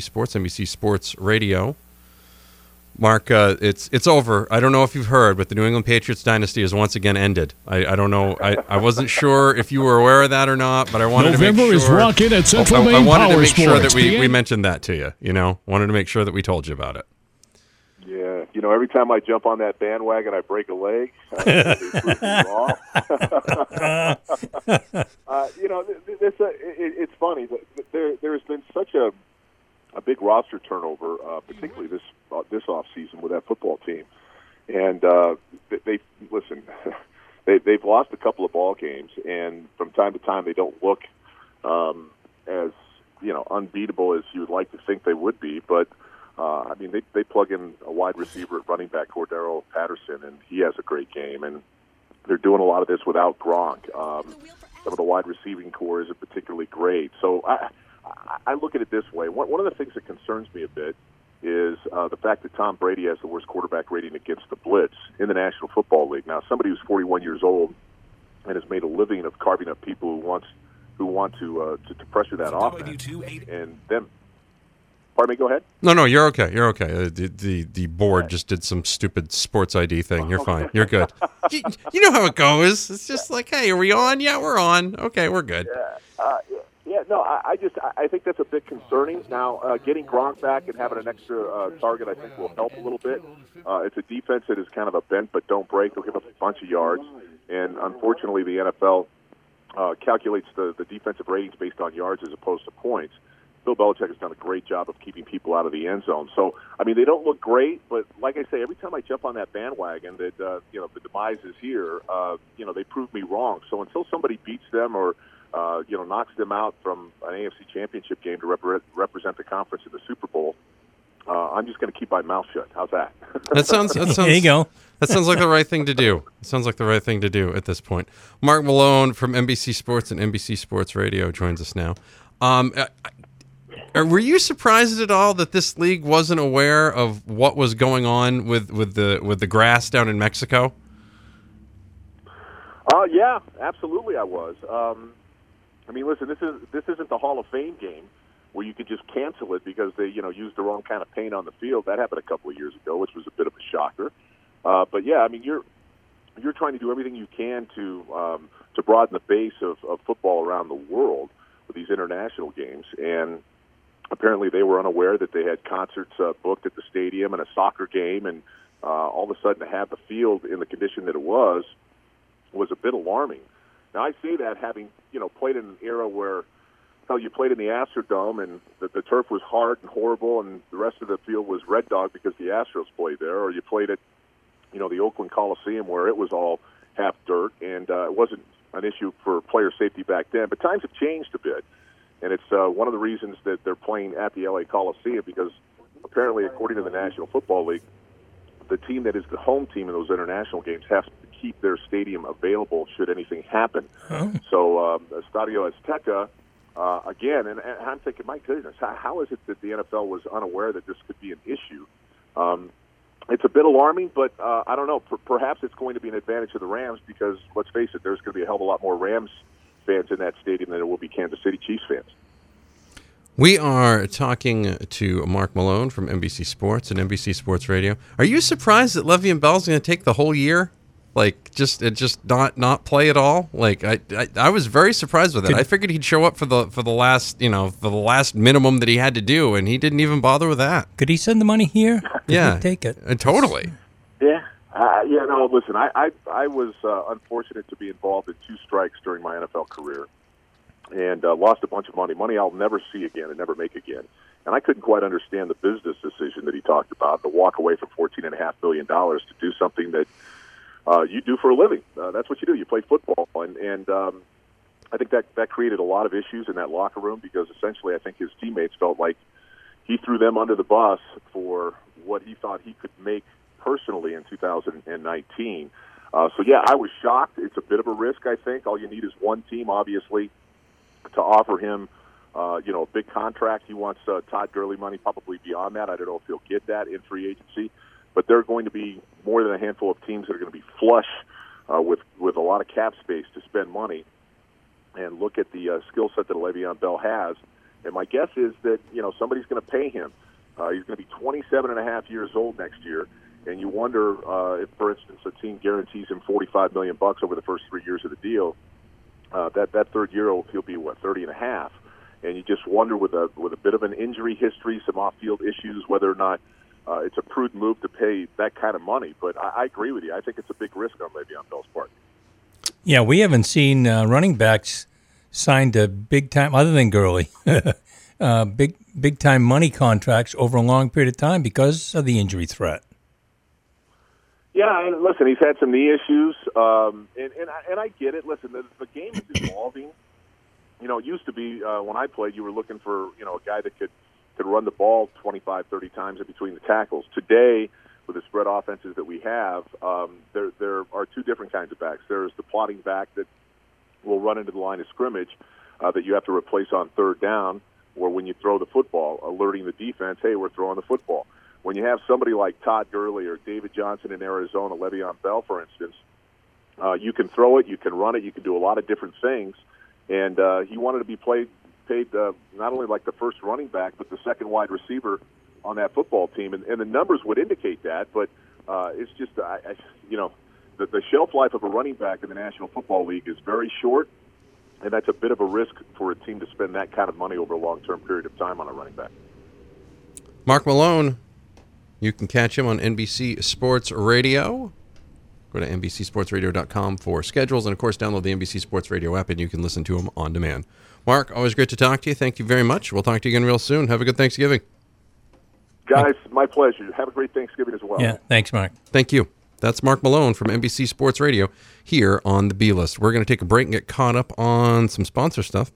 Sports, NBC Sports Radio. Mark, uh, it's it's over. I don't know if you've heard, but the New England Patriots dynasty has once again ended. I, I don't know. I, I wasn't sure if you were aware of that or not, but I wanted November to make sure. is sure. rocking at Central I, I Maine wanted to Power make sure that we, we mentioned that to you. You know, wanted to make sure that we told you about it. Yeah, you know, every time I jump on that bandwagon, I break a leg. Uh, they prove me wrong. you know, th- th- this, uh, it, it's funny. that that There, there has been such a a big roster turnover, uh, particularly this uh, this off season with that football team, and uh, they, they listen. They, they've lost a couple of ball games, and from time to time, they don't look um, as you know unbeatable as you would like to think they would be. But uh, I mean, they they plug in a wide receiver at running back, Cordarrelle Patterson, and he has a great game. And they're doing a lot of this without Gronk. Um, some of the wide receiving corps isn't particularly great. So I, I, I look at it this way. One, one of the things that concerns me a bit is uh, the fact that Tom Brady has the worst quarterback rating against the blitz in the National Football League. Now, somebody who's 41 years old and has made a living of carving up people who wants who want to uh, to, to pressure that offense, and them. Pardon me. Go ahead. No, no, you're okay. You're okay. Uh, the, the the board just did some stupid sports ID thing. You're fine. You're good. you, you know how it goes. It's just like, hey, are we on? Yeah, we're on. Okay, we're good. Yeah, no, I, I just I think that's a bit concerning. Now, uh, getting Gronk back and having an extra uh, target, I think, will help a little bit. Uh, it's a defense that is kind of a bent but don't break. They'll give up a bunch of yards, and unfortunately, the NFL uh, calculates the, the defensive ratings based on yards as opposed to points. Bill Belichick has done a great job of keeping people out of the end zone. So, I mean, they don't look great, but like I say, every time I jump on that bandwagon that uh, you know the demise is here, uh, you know they prove me wrong. So until somebody beats them or uh, you know knocks them out from an AFC Championship game to repre- represent the conference in the Super Bowl, uh, I'm just going to keep my mouth shut. How's that? That sounds. That sounds. There you go. That sounds like the right thing to do. It sounds like the right thing to do at this point. Mark Malone from NBC Sports and NBC Sports Radio joins us now. Um, uh, uh, were you surprised at all that this league wasn't aware of what was going on with, with the with the grass down in Mexico? Uh, yeah, absolutely, I was. Um, I mean, listen, this is this isn't the Hall of Fame game where you could just cancel it because they, you know, used the wrong kind of paint on the field. That happened a couple of years ago, which was a bit of a shocker. Uh, but yeah, I mean, you're you're trying to do everything you can to um, to broaden the base of, of football around the world with these international games, and apparently they were unaware that they had concerts uh, booked at the stadium and a soccer game, and uh, all of a sudden to have the field in the condition that it was was a bit alarming. Now I say that having you know played in an era where hell you played in the Astrodome and the, the turf was hard and horrible, and the rest of the field was red dog because the Astros played there, or you played at you know the Oakland Coliseum where it was all half dirt, and uh, it wasn't an issue for player safety back then. But times have changed a bit, and it's uh, one of the reasons that they're playing at the LA Coliseum because apparently, according to the National Football League, the team that is the home team in those international games has keep their stadium available should anything happen. So, um, Estadio Azteca, uh, again, and, and I'm thinking, my goodness, how, how is it that the NFL was unaware that this could be an issue? Um, it's a bit alarming, but uh, I don't know. Per- perhaps it's going to be an advantage of the Rams because, let's face it, there's going to be a hell of a lot more Rams fans in that stadium than there will be Kansas City Chiefs fans. We are talking to Mark Malone from NBC Sports and NBC Sports Radio. Are you surprised that Levy Le'Veon Bell's going to take the whole year? Like just it just not not play at all. Like I, I I was very surprised with it. I figured he'd show up for the for the last you know for the last minimum that he had to do, and he didn't even bother with that. Could he send the money here? Could Yeah, he take it. Uh, totally. Yeah, uh, yeah. No, listen, I I, I was uh, unfortunate to be involved in two strikes during my NFL career, and uh, lost a bunch of money, money I'll never see again and never make again. And I couldn't quite understand the business decision that he talked about, the walk away from fourteen and a half million dollars to do something that uh, you do for a living. Uh, that's what you do. You play football, and and um, I think that that created a lot of issues in that locker room because essentially, I think his teammates felt like he threw them under the bus for what he thought he could make personally in 2019. Uh, so yeah, I was shocked. It's a bit of a risk. I think all you need is one team, obviously, to offer him. Uh, you know, a big contract. He wants uh, Todd Gurley money, probably beyond that. I don't know if he'll get that in free agency, but there are going to be more than a handful of teams that are going to be flush uh, with with a lot of cap space to spend money, and look at the uh, skill set that Le'Veon Bell has, And my guess is that you know somebody's going to pay him. Uh, he's going to be 27 and a half years old next year, and you wonder uh, if, for instance, a team guarantees him 45 million bucks over the first three years of the deal. Uh, that that third year he'll be what 30 and a half, and you just wonder with a with a bit of an injury history, some off-field issues, whether or not it's a prudent move to pay that kind of money. But I, I agree with you. I think it's a big risk on Le'Veon Bell's part. Yeah, we haven't seen uh, running backs signed a big time, other than Gurley, uh, big big time money contracts over a long period of time because of the injury threat. Yeah, and listen, he's had some knee issues, um, and and I, and I get it. Listen, the, the game is evolving. You know, it used to be uh, when I played, you were looking for you know a guy that could could run the ball 25, 30 times in between the tackles. Today, with the spread offenses that we have, um, there there are two different kinds of backs. There's the plotting back that will run into the line of scrimmage uh, that you have to replace on third down, or when you throw the football, alerting the defense, hey, we're throwing the football. When you have somebody like Todd Gurley or David Johnson in Arizona, Le'Veon Bell, for instance, uh, you can throw it, you can run it, you can do a lot of different things. And uh, he wanted to be played paid uh, not only like the first running back, but the second wide receiver on that football team, and, and the numbers would indicate that. But uh, it's just, I, I, you know, the, the shelf life of a running back in the National Football League is very short, and that's a bit of a risk for a team to spend that kind of money over a long-term period of time on a running back. Mark Malone, you can catch him on NBC Sports Radio. Go to NBCSportsRadio.com for schedules, and of course, download the NBC Sports Radio app, and you can listen to him on demand. Mark, always great to talk to you. Thank you very much. We'll talk to you again real soon. Have a good Thanksgiving. Guys, my pleasure. Have a great Thanksgiving as well. Yeah, thanks, Mark. Thank you. That's Mark Malone from NBC Sports Radio here on the B List. We're going to take a break and get caught up on some sponsor stuff.